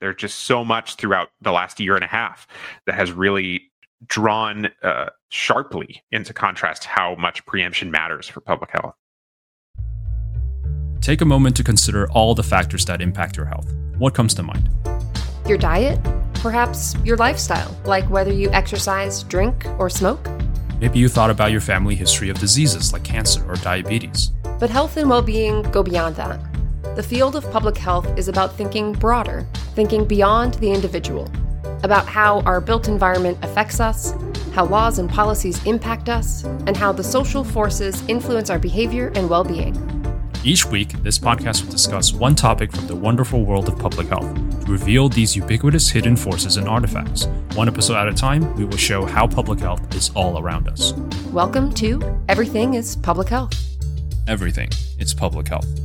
There's just so much throughout the last year and a half that has really drawn uh, sharply into contrast how much preemption matters for public health. Take a moment to consider all the factors that impact your health. What comes to mind? Your diet? Perhaps your lifestyle, like whether you exercise, drink, or smoke? Maybe you thought about your family history of diseases like cancer or diabetes. But health and well being go beyond that. The field of public health is about thinking broader, thinking beyond the individual, about how our built environment affects us, how laws and policies impact us, and how the social forces influence our behavior and well being. Each week, this podcast will discuss one topic from the wonderful world of public health to reveal these ubiquitous hidden forces and artifacts. One episode at a time, we will show how public health is all around us. Welcome to Everything is Public Health. Everything is public health.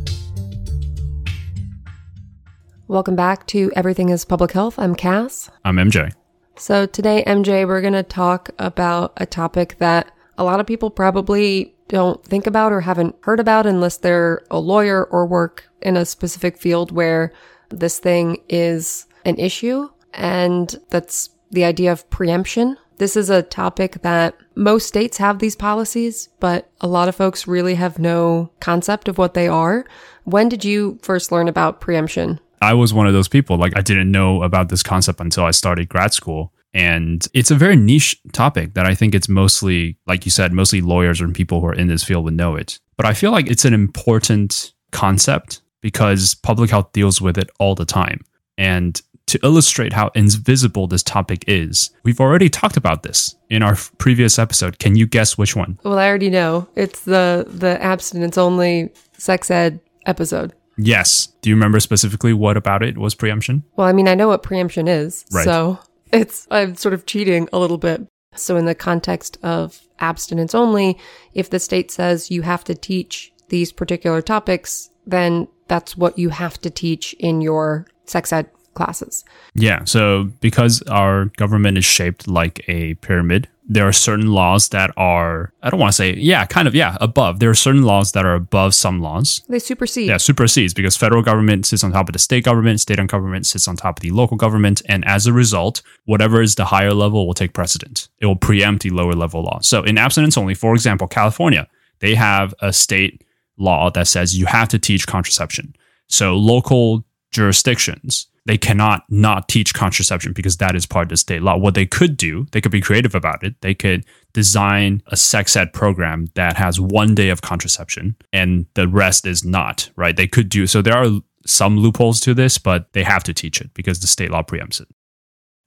Welcome back to Everything is Public Health. I'm Cass. I'm MJ. So, today, MJ, we're going to talk about a topic that a lot of people probably don't think about or haven't heard about unless they're a lawyer or work in a specific field where this thing is an issue. And that's the idea of preemption. This is a topic that most states have these policies, but a lot of folks really have no concept of what they are. When did you first learn about preemption? I was one of those people. Like, I didn't know about this concept until I started grad school. And it's a very niche topic that I think it's mostly, like you said, mostly lawyers and people who are in this field would know it. But I feel like it's an important concept because public health deals with it all the time. And to illustrate how invisible this topic is, we've already talked about this in our previous episode. Can you guess which one? Well, I already know. It's the the abstinence only sex ed episode. Yes. Do you remember specifically what about it was preemption? Well, I mean, I know what preemption is. Right. So it's, I'm sort of cheating a little bit. So, in the context of abstinence only, if the state says you have to teach these particular topics, then that's what you have to teach in your sex ed classes. Yeah. So, because our government is shaped like a pyramid, there are certain laws that are, I don't want to say, yeah, kind of, yeah, above. There are certain laws that are above some laws. They supersede. Yeah, supersedes because federal government sits on top of the state government, state government sits on top of the local government. And as a result, whatever is the higher level will take precedent. It will preempt the lower level law. So, in abstinence only, for example, California, they have a state law that says you have to teach contraception. So, local jurisdictions they cannot not teach contraception because that is part of the state law. What they could do, they could be creative about it. They could design a sex ed program that has one day of contraception and the rest is not, right? They could do so. There are some loopholes to this, but they have to teach it because the state law preempts it.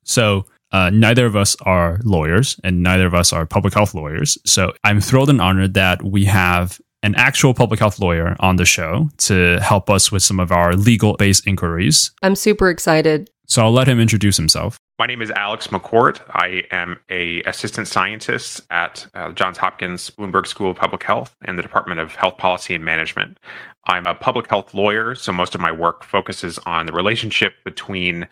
So, uh, neither of us are lawyers and neither of us are public health lawyers. So, I'm thrilled and honored that we have an actual public health lawyer on the show to help us with some of our legal based inquiries. I'm super excited. So I'll let him introduce himself. My name is Alex McCourt. I am a assistant scientist at uh, Johns Hopkins Bloomberg School of Public Health in the Department of Health Policy and Management. I'm a public health lawyer, so most of my work focuses on the relationship between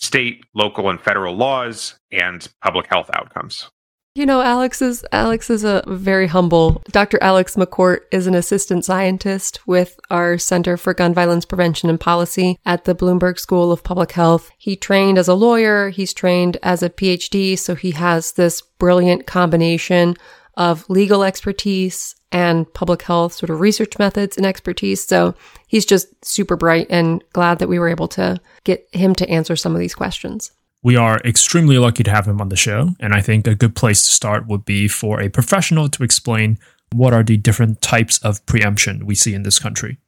state, local, and federal laws and public health outcomes. You know, Alex is Alex is a very humble. Dr. Alex McCourt is an assistant scientist with our Center for Gun Violence Prevention and Policy at the Bloomberg School of Public Health. He trained as a lawyer, he's trained as a PhD, so he has this brilliant combination of legal expertise and public health sort of research methods and expertise. So he's just super bright and glad that we were able to get him to answer some of these questions. We are extremely lucky to have him on the show, and I think a good place to start would be for a professional to explain what are the different types of preemption we see in this country.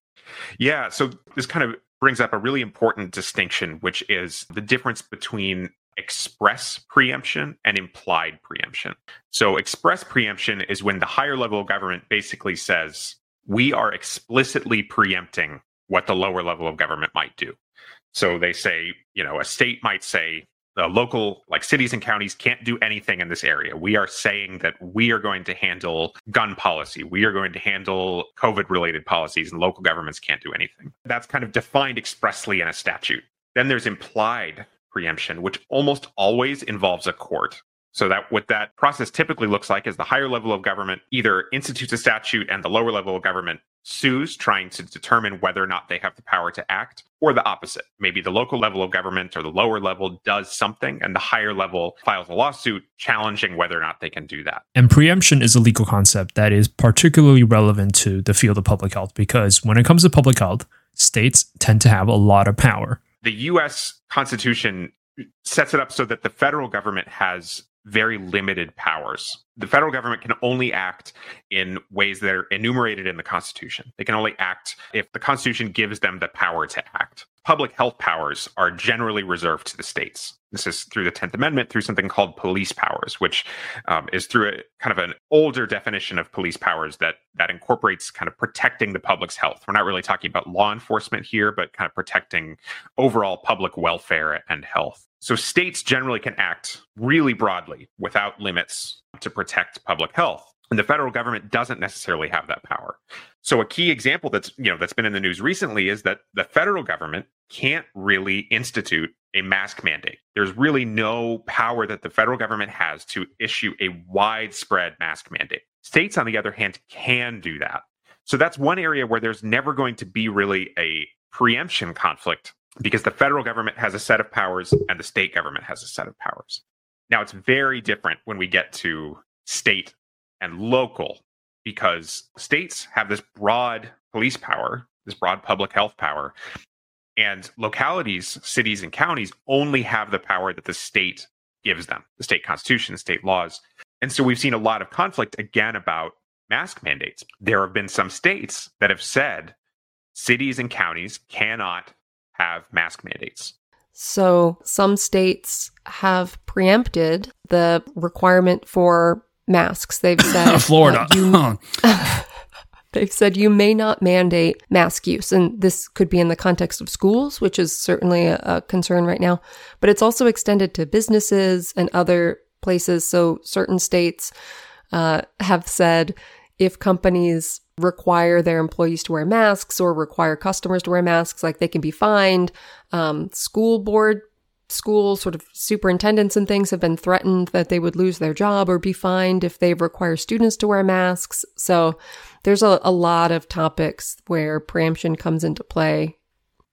Yeah, so this kind of brings up a really important distinction, which is the difference between express preemption and implied preemption. So, express preemption is when the higher level of government basically says, we are explicitly preempting what the lower level of government might do. So, they say, you know, a state might say, the local like cities and counties can't do anything in this area. We are saying that we are going to handle gun policy. We are going to handle COVID related policies and local governments can't do anything. That's kind of defined expressly in a statute. Then there's implied preemption, which almost always involves a court. So that what that process typically looks like is the higher level of government either institutes a statute and the lower level of government sues trying to determine whether or not they have the power to act or the opposite maybe the local level of government or the lower level does something and the higher level files a lawsuit challenging whether or not they can do that And preemption is a legal concept that is particularly relevant to the field of public health because when it comes to public health, states tend to have a lot of power. the US Constitution sets it up so that the federal government has very limited powers. The federal government can only act in ways that are enumerated in the Constitution. They can only act if the Constitution gives them the power to act. Public health powers are generally reserved to the states. This is through the 10th Amendment, through something called police powers, which um, is through a kind of an older definition of police powers that that incorporates kind of protecting the public's health. We're not really talking about law enforcement here, but kind of protecting overall public welfare and health. So states generally can act really broadly without limits to protect public health. And the federal government doesn't necessarily have that power. So a key example that's, you know, that's been in the news recently is that the federal government can't really institute a mask mandate. There's really no power that the federal government has to issue a widespread mask mandate. States on the other hand can do that. So that's one area where there's never going to be really a preemption conflict because the federal government has a set of powers and the state government has a set of powers. Now, it's very different when we get to state and local because states have this broad police power, this broad public health power, and localities, cities, and counties only have the power that the state gives them the state constitution, state laws. And so we've seen a lot of conflict again about mask mandates. There have been some states that have said cities and counties cannot have mask mandates. So some states have preempted the requirement for masks. They've said Florida. you, they've said you may not mandate mask use, and this could be in the context of schools, which is certainly a, a concern right now. But it's also extended to businesses and other places. So certain states uh, have said if companies require their employees to wear masks or require customers to wear masks, like they can be fined. Um, school board, school sort of superintendents and things have been threatened that they would lose their job or be fined if they require students to wear masks. So there's a, a lot of topics where preemption comes into play.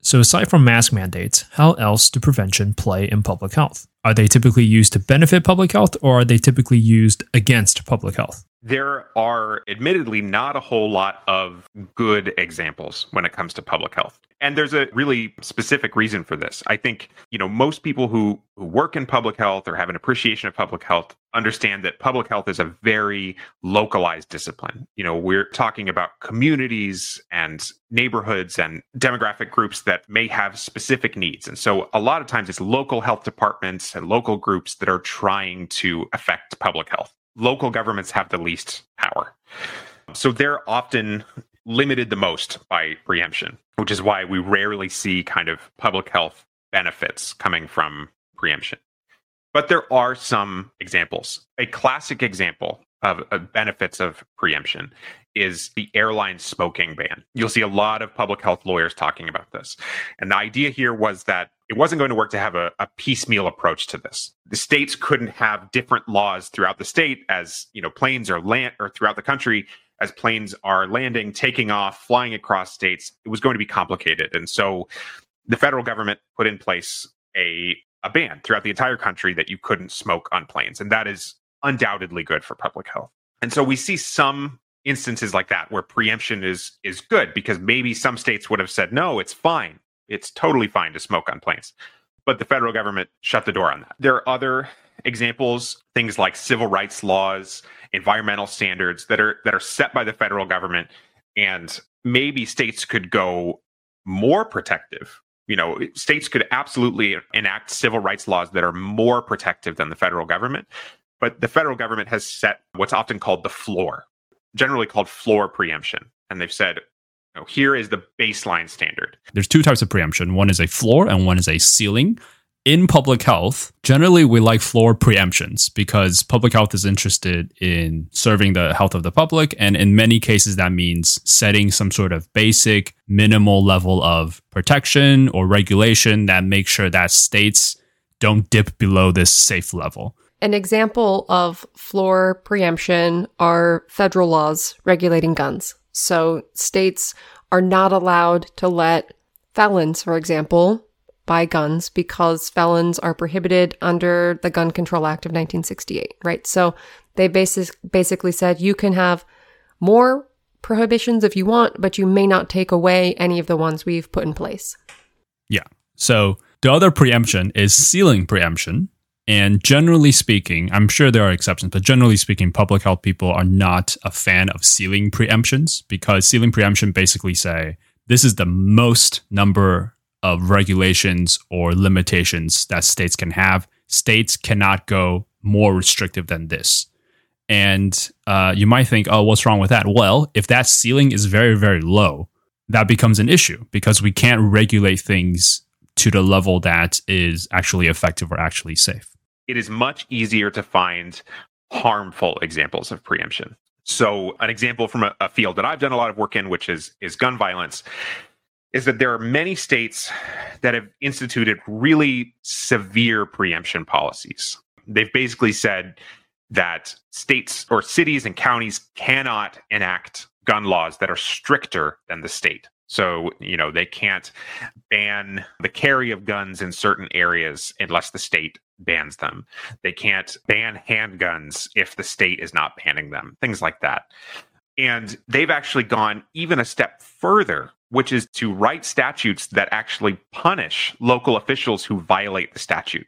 So, aside from mask mandates, how else do preemption play in public health? Are they typically used to benefit public health or are they typically used against public health? There are admittedly not a whole lot of good examples when it comes to public health. And there's a really specific reason for this. I think, you know, most people who, who work in public health or have an appreciation of public health understand that public health is a very localized discipline. You know, we're talking about communities and neighborhoods and demographic groups that may have specific needs. And so a lot of times it's local health departments and local groups that are trying to affect public health. Local governments have the least power. So they're often limited the most by preemption, which is why we rarely see kind of public health benefits coming from preemption. But there are some examples. A classic example of, of, benefits of preemption is the airline smoking ban. You'll see a lot of public health lawyers talking about this. And the idea here was that it wasn't going to work to have a, a piecemeal approach to this. The states couldn't have different laws throughout the state as, you know, planes are land or throughout the country as planes are landing, taking off, flying across states. It was going to be complicated. And so the federal government put in place a a ban throughout the entire country that you couldn't smoke on planes. And that is undoubtedly good for public health. And so we see some instances like that where preemption is is good because maybe some states would have said no, it's fine. It's totally fine to smoke on planes. But the federal government shut the door on that. There are other examples, things like civil rights laws, environmental standards that are that are set by the federal government and maybe states could go more protective you know, states could absolutely enact civil rights laws that are more protective than the federal government. But the federal government has set what's often called the floor, generally called floor preemption. And they've said, you know, here is the baseline standard. There's two types of preemption one is a floor and one is a ceiling in public health, generally we like floor preemptions because public health is interested in serving the health of the public. And in many cases, that means setting some sort of basic minimal level of protection or regulation that makes sure that states don't dip below this safe level. An example of floor preemption are federal laws regulating guns. So states are not allowed to let felons, for example, buy guns because felons are prohibited under the Gun Control Act of 1968, right? So they basic, basically said you can have more prohibitions if you want, but you may not take away any of the ones we've put in place. Yeah. So the other preemption is ceiling preemption. And generally speaking, I'm sure there are exceptions, but generally speaking, public health people are not a fan of ceiling preemptions because ceiling preemption basically say this is the most number of regulations or limitations that states can have. States cannot go more restrictive than this. And uh, you might think, oh, what's wrong with that? Well, if that ceiling is very, very low, that becomes an issue because we can't regulate things to the level that is actually effective or actually safe it is much easier to find harmful examples of preemption. So, an example from a, a, field that I've done a lot of work in, which is is gun violence, is that there are many states that have instituted really severe preemption policies. They've basically said that states or cities and counties cannot enact gun laws that are stricter than the state. So, you know, they can't ban the carry of guns in certain areas unless the state bans them. They can't ban handguns if the state is not banning them, things like that. And they've actually gone even a step further, which is to write statutes that actually punish local officials who violate the statute.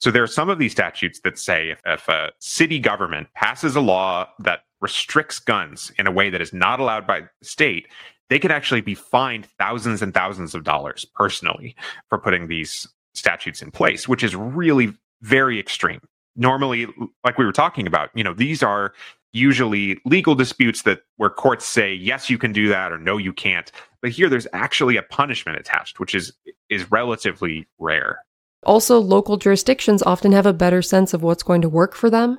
So there are some of these statutes that say if, if a city government passes a law that restricts guns in a way that is not allowed by the state, they could actually be fined thousands and thousands of dollars personally for putting these statutes in place, which is really very extreme. Normally, like we were talking about, you know, these are usually legal disputes that where courts say yes you can do that or no you can't. But here there's actually a punishment attached which is is relatively rare. Also local jurisdictions often have a better sense of what's going to work for them.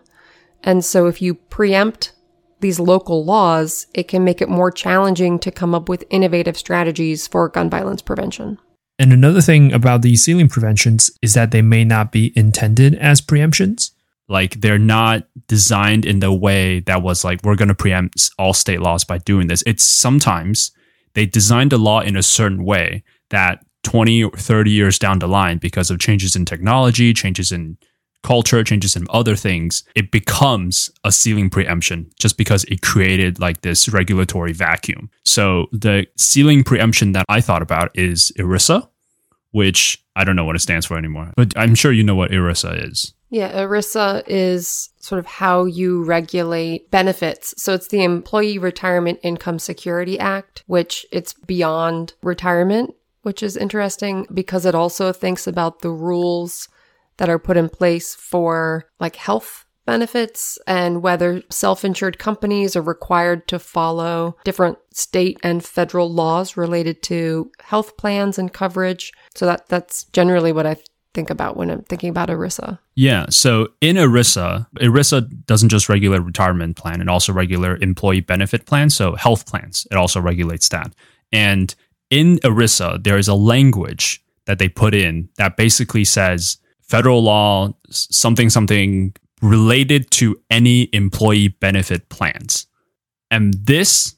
And so if you preempt these local laws it can make it more challenging to come up with innovative strategies for gun violence prevention and another thing about these ceiling preemptions is that they may not be intended as preemptions. Like they're not designed in the way that was like, we're going to preempt all state laws by doing this. It's sometimes they designed a law in a certain way that 20 or 30 years down the line, because of changes in technology, changes in culture, changes and other things, it becomes a ceiling preemption just because it created like this regulatory vacuum. So the ceiling preemption that I thought about is ERISA, which I don't know what it stands for anymore, but I'm sure you know what ERISA is. Yeah, ERISA is sort of how you regulate benefits. So it's the Employee Retirement Income Security Act, which it's beyond retirement, which is interesting because it also thinks about the rules that are put in place for like health benefits and whether self-insured companies are required to follow different state and federal laws related to health plans and coverage. So that that's generally what I think about when I'm thinking about ERISA. Yeah. So in ERISA, ERISA doesn't just regulate retirement plan, it also regular employee benefit plans. So health plans, it also regulates that. And in ERISA, there is a language that they put in that basically says federal law, something, something related to any employee benefit plans. And this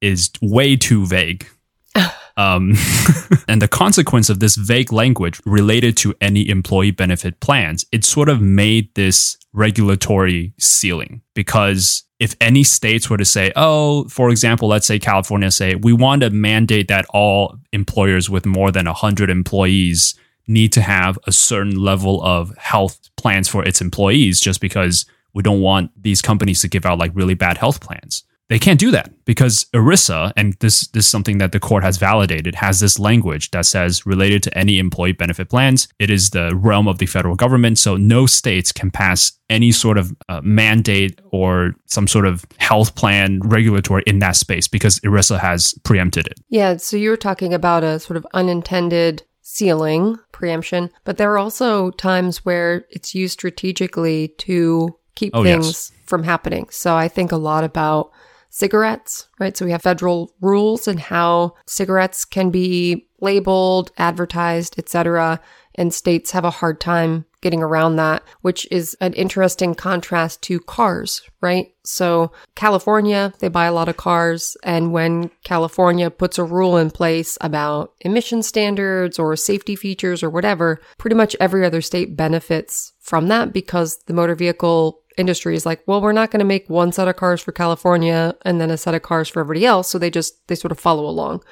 is way too vague. um, and the consequence of this vague language related to any employee benefit plans, it sort of made this regulatory ceiling because if any states were to say, oh, for example, let's say California say, we want to mandate that all employers with more than 100 employees need to have a certain level of health plans for its employees just because we don't want these companies to give out like really bad health plans. They can't do that because ERISA, and this, this is something that the court has validated, has this language that says related to any employee benefit plans, it is the realm of the federal government. So no states can pass any sort of uh, mandate or some sort of health plan regulatory in that space because ERISA has preempted it. Yeah. So you were talking about a sort of unintended ceiling preemption, but there are also times where it's used strategically to keep oh, things yes. from happening. So I think a lot about cigarettes, right? So we have federal rules and how cigarettes can be labeled, advertised, etc. And states have a hard time getting around that, which is an interesting contrast to cars, right? So California, they buy a lot of cars. And when California puts a rule in place about emission standards or safety features or whatever, pretty much every other state benefits from that because the motor vehicle industry is like, well, we're not going to make one set of cars for California and then a set of cars for everybody else. So they just, they sort of follow along.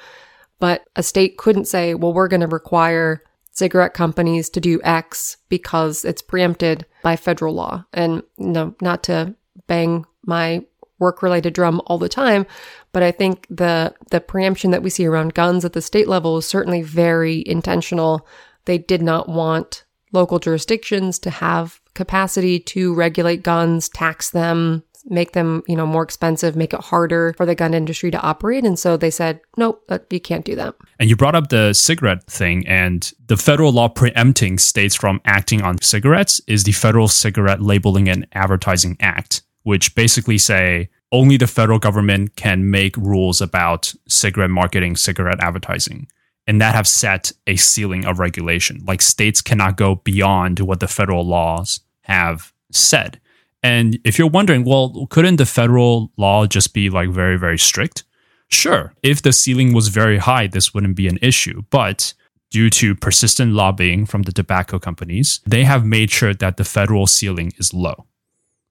But a state couldn't say, well, we're going to require cigarette companies to do X because it's preempted by federal law. And no, not to bang my work related drum all the time, but I think the the preemption that we see around guns at the state level is certainly very intentional. They did not want local jurisdictions to have capacity to regulate guns, tax them, make them, you know, more expensive, make it harder for the gun industry to operate. And so they said, nope, uh, you can't do that. And you brought up the cigarette thing, and the federal law preempting states from acting on cigarettes is the Federal Cigarette Labeling and Advertising Act, which basically say only the federal government can make rules about cigarette marketing, cigarette advertising. And that have set a ceiling of regulation. Like states cannot go beyond what the federal laws have said. And if you're wondering, well, couldn't the federal law just be like very, very strict? Sure. If the ceiling was very high, this wouldn't be an issue. But due to persistent lobbying from the tobacco companies, they have made sure that the federal ceiling is low.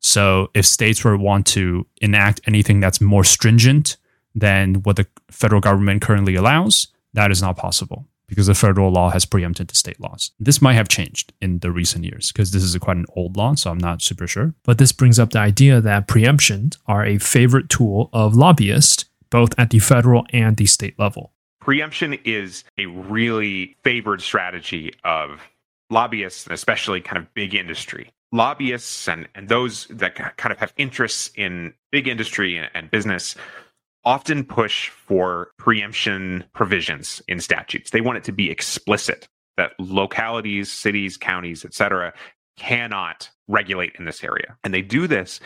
So if states were want to enact anything that's more stringent than what the federal government currently allows, that is not possible because the federal law has preempted the state laws. This might have changed in the recent years because this is quite an old law, so I'm not super sure. But this brings up the idea that preemptions are a favorite tool of lobbyists, both at the federal and the state level. Preemption is a really favored strategy of lobbyists, and especially kind of big industry. Lobbyists and, and those that kind of have interests in big industry and, and business often push for preemption provisions in statutes. They want it to be explicit that localities, cities, counties, etc., cannot regulate in this area. And they do this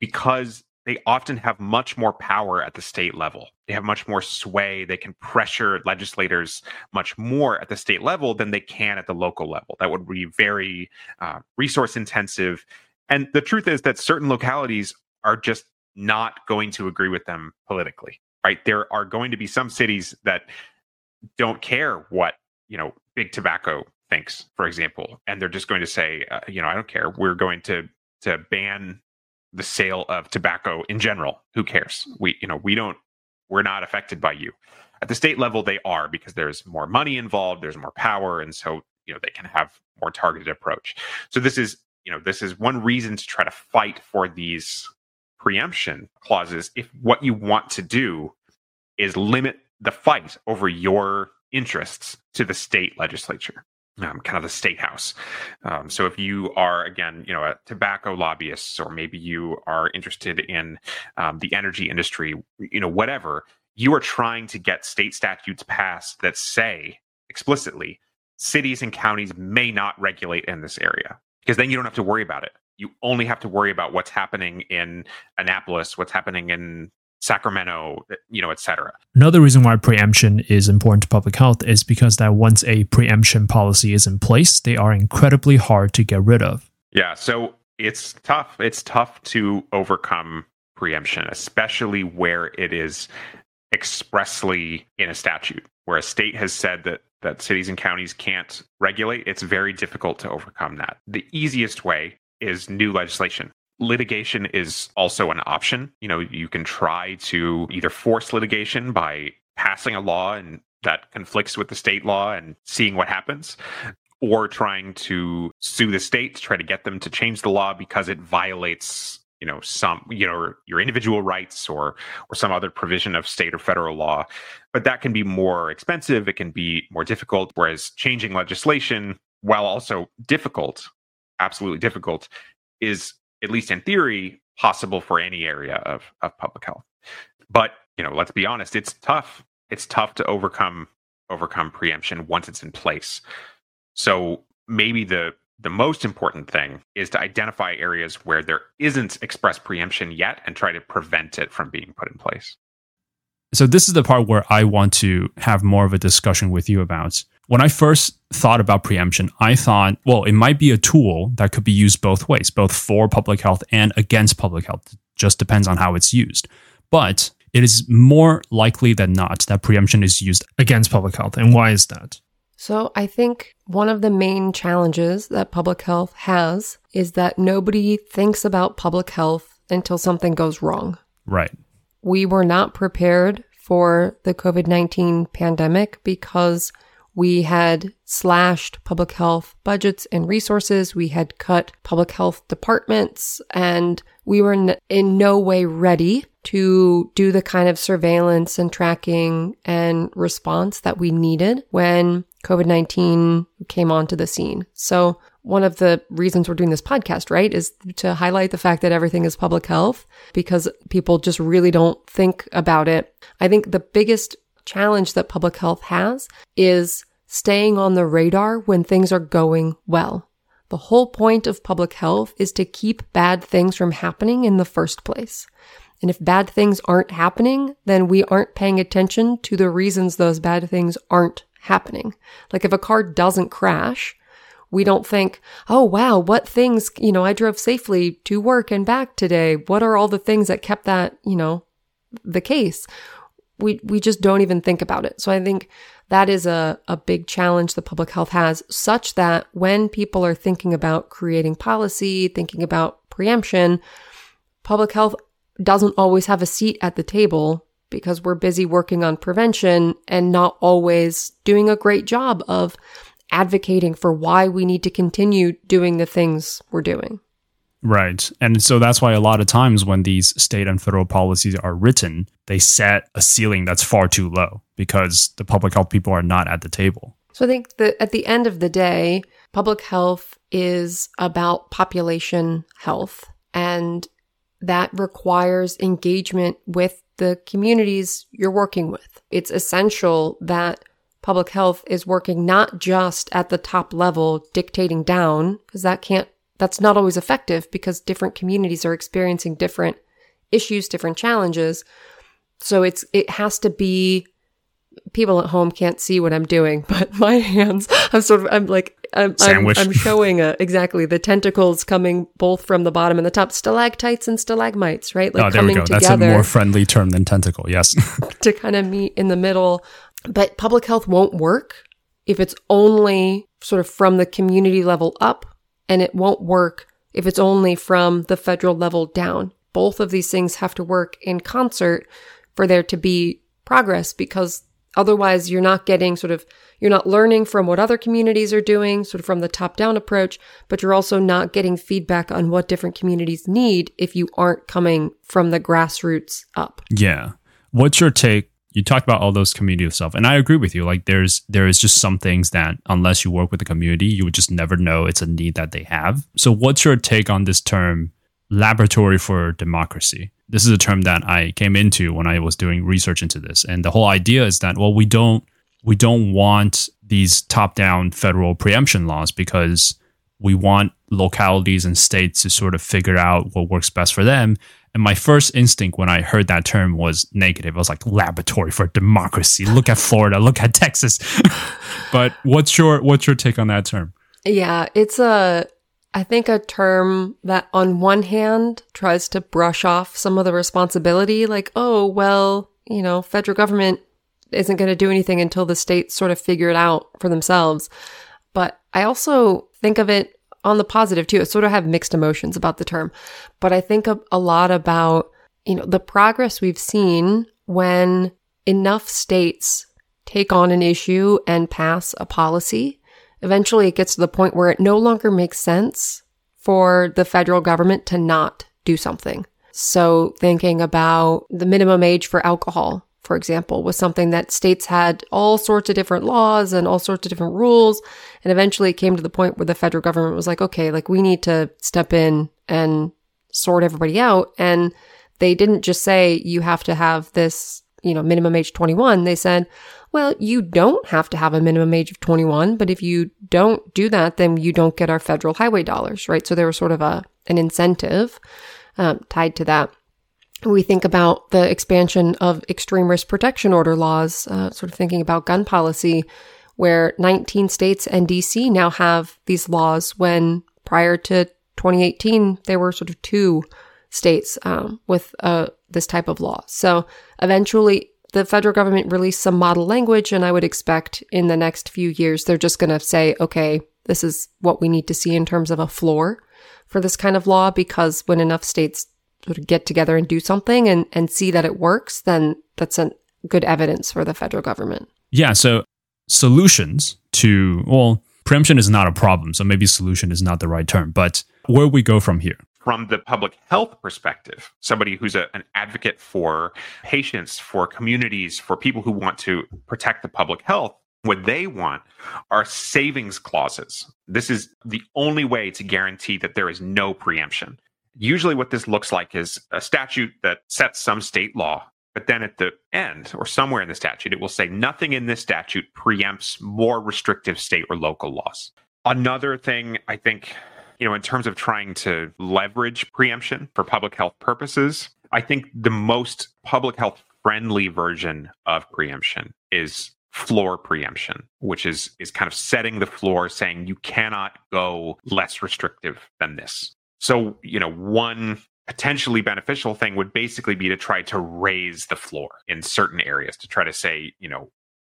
because they often have much more power at the state level. They have much more sway. They can pressure legislators much more at the state level than they can at the local level. That would be very uh, resource intensive. And the truth is that certain localities are just not going to agree with them politically, right? There are going to be some cities that don't care what, you know, big tobacco thinks, for example, and they're just going to say, uh, you know, I don't care. We're going to to ban the sale of tobacco in general. Who cares? We, you know, we don't we're not affected by you. At the state level they are because there's more money involved, there's more power and so, you know, they can have more targeted approach. So this is, you know, this is one reason to try to fight for these preemption clauses if what you want to do is limit the fight over your interests to the state legislature. Um, kind of the state house. Um, so if you are again, you know, a tobacco lobbyist, or maybe you are interested in um, the energy industry, you know, whatever, you are trying to get state statutes passed that say explicitly cities and counties may not regulate in this area because then you don't have to worry about it you only have to worry about what's happening in Annapolis, what's happening in Sacramento, eh, you know, et cetera. Another reason why preemption is important to public health is because that once a preemption policy is in place, they are incredibly hard to get rid of. Yeah, so it's tough. It's tough to overcome preemption, especially where it is expressly in a statute, where a state has said that that cities and counties can't regulate. It's very difficult to overcome that. The easiest way is new legislation. Litigation is also an option. You know, you can try to either force litigation by passing a law and that conflicts with the state law and seeing what happens, or trying to sue the state to try to get them to change the law because it violates you know some you know your individual rights or or some other provision of state or federal law but that can be more expensive it can be more difficult whereas changing legislation while also difficult absolutely difficult is at least in theory possible for any area of, of public health. But you know let's be honest it's tough. It's tough to overcome overcome preemption once it's in place. So maybe the the most important thing is to identify areas where there isn't express preemption yet and try to prevent it from being put in place. So this is the part where I want to have more of a discussion with you about. When I first thought about preemption, I thought, well, it might be a tool that could be used both ways, both for public health and against public health. It just depends on how it's used. But it is more likely than not that preemption is used against public health. And why is that? So I think one of the main challenges that public health has is that nobody thinks about public health until something goes wrong. Right. We were not prepared for the COVID 19 pandemic because we had slashed public health budgets and resources. We had cut public health departments and we were in no way ready to do the kind of surveillance and tracking and response that we needed when COVID 19 came onto the scene. So, one of the reasons we're doing this podcast, right, is to highlight the fact that everything is public health because people just really don't think about it. I think the biggest challenge that public health has is staying on the radar when things are going well. The whole point of public health is to keep bad things from happening in the first place. And if bad things aren't happening, then we aren't paying attention to the reasons those bad things aren't happening. Like if a car doesn't crash, we don't think, oh wow, what things, you know, I drove safely to work and back today. What are all the things that kept that, you know, the case? We, we just don't even think about it. So I think that is a, a big challenge that public health has, such that when people are thinking about creating policy, thinking about preemption, public health doesn't always have a seat at the table because we're busy working on prevention and not always doing a great job of advocating for why we need to continue doing the things we're doing. Right. And so that's why a lot of times when these state and federal policies are written, they set a ceiling that's far too low because the public health people are not at the table. So I think that at the end of the day, public health is about population health and that requires engagement with the communities you're working with. It's essential that public health is working not just at the top level dictating down because that can't that's not always effective because different communities are experiencing different issues, different challenges. So it's it has to be people at home can't see what I'm doing, but my hands, I'm sort of, I'm like, I'm, I'm, I'm, showing a, exactly the tentacles coming both from the bottom and the top, stalactites and stalagmites, right? Like oh, there we go. That's a more friendly term than tentacle. Yes. to kind of meet in the middle. But public health won't work if it's only sort of from the community level up, and it won't work if it's only from the federal level down. Both of these things have to work in concert for there to be progress because Otherwise, you're not getting sort of, you're not learning from what other communities are doing, sort of from the top down approach, but you're also not getting feedback on what different communities need if you aren't coming from the grassroots up. Yeah. What's your take? You talked about all those community of stuff, and I agree with you. Like, there's there is just some things that unless you work with the community, you would just never know it's a need that they have. So, what's your take on this term, laboratory for democracy? this is a term that I came into when I was doing research into this. And the whole idea is that, well, we don't we don't want these top-down federal preemption laws because we want localities and states to sort of figure out what works best for them. And my first instinct when I heard that term was negative. I was like, laboratory for democracy. Look at Florida, look at Texas. but what's your what's your take on that term? Yeah, it's a I think a term that on one hand tries to brush off some of the responsibility, like, oh, well, you know, federal government isn't going to do anything until the states sort of figure it out for themselves. But I also think of it on the positive too. I sort of have mixed emotions about the term, but I think a, a lot about, you know, the progress we've seen when enough states take on an issue and pass a policy Eventually, it gets to the point where it no longer makes sense for the federal government to not do something. So, thinking about the minimum age for alcohol, for example, was something that states had all sorts of different laws and all sorts of different rules. And eventually it came to the point where the federal government was like, okay, like we need to step in and sort everybody out. And they didn't just say you have to have this, you know, minimum age 21. They said, well, you don't have to have a minimum age of 21, but if you don't do that, then you don't get our federal highway dollars, right? So there was sort of a an incentive um, tied to that. We think about the expansion of extreme risk protection order laws, uh, sort of thinking about gun policy, where 19 states and DC now have these laws when prior to 2018, there were sort of two states um, with uh, this type of law. So eventually, the federal government released some model language, and I would expect in the next few years, they're just going to say, okay, this is what we need to see in terms of a floor for this kind of law, because when enough states sort of get together and do something and, and see that it works, then that's a good evidence for the federal government. Yeah. So solutions to, well, preemption is not a problem. So maybe solution is not the right term, but where we go from here? From the public health perspective, somebody who's a, an advocate for patients, for communities, for people who want to protect the public health, what they want are savings clauses. This is the only way to guarantee that there is no preemption. Usually, what this looks like is a statute that sets some state law, but then at the end or somewhere in the statute, it will say nothing in this statute preempts more restrictive state or local laws. Another thing I think, you know, in terms of trying to leverage preemption for public health purposes, I think the most public health friendly version of preemption is floor preemption, which is is kind of setting the floor saying you cannot go less restrictive than this. So, you know, one potentially beneficial thing would basically be to try to raise the floor in certain areas to try to say, you know,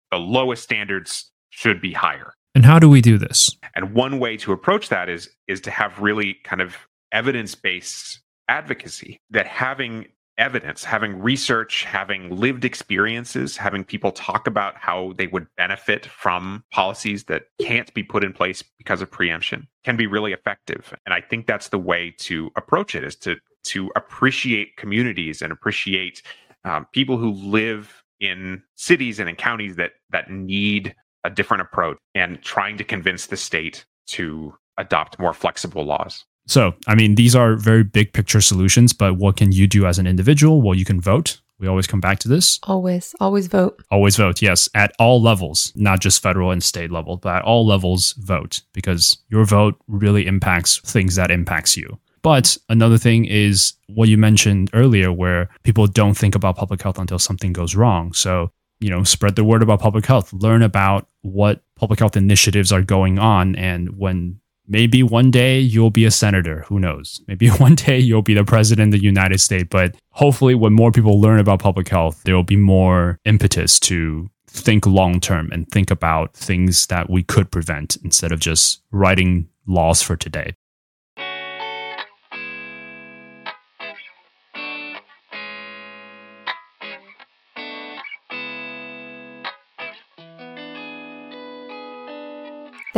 the lowest standards should be higher. And how do we do this? And one way to approach that is is to have really kind of evidence-based advocacy that having evidence, having research, having lived experiences, having people talk about how they would benefit from policies that can't be put in place because of preemption can be really effective. And I think that's the way to approach it is to to appreciate communities and appreciate um, people who live in cities and in counties that that need a different approach and trying to convince the state to adopt more flexible laws. So, I mean, these are very big picture solutions, but what can you do as an individual? Well, you can vote. We always come back to this. Always, always vote. Always vote, yes, at all levels, not just federal and state level, but at all levels, vote because your vote really impacts things that impacts you. But another thing is what you mentioned earlier, where people don't think about public health until something goes wrong. So, you know, spread the word about public health, learn about what public health initiatives are going on. And when maybe one day you'll be a senator. Who knows? Maybe one day you'll be the president of the United States. But hopefully, when more people learn about public health, there will be more impetus to think long term and think about things that we could prevent instead of just writing laws for today.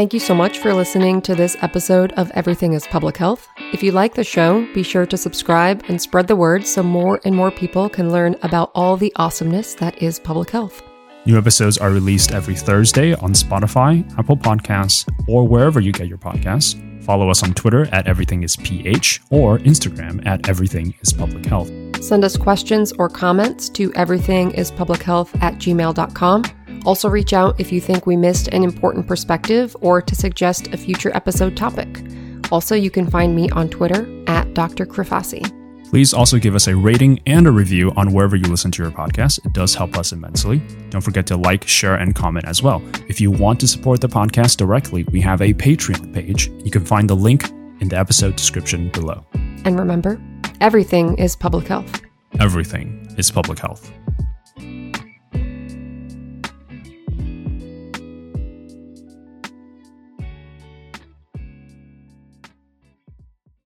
Thank you so much for listening to this episode of Everything is Public Health. If you like the show, be sure to subscribe and spread the word so more and more people can learn about all the awesomeness that is public health. New episodes are released every Thursday on Spotify, Apple Podcasts, or wherever you get your podcasts. Follow us on Twitter at EverythingIsPH or Instagram at EverythingIsPublicHealth. Send us questions or comments to everythingispublichealth at gmail.com. Also, reach out if you think we missed an important perspective or to suggest a future episode topic. Also, you can find me on Twitter at Dr. Crifasi. Please also give us a rating and a review on wherever you listen to your podcast. It does help us immensely. Don't forget to like, share, and comment as well. If you want to support the podcast directly, we have a Patreon page. You can find the link in the episode description below. And remember, everything is public health. Everything is public health.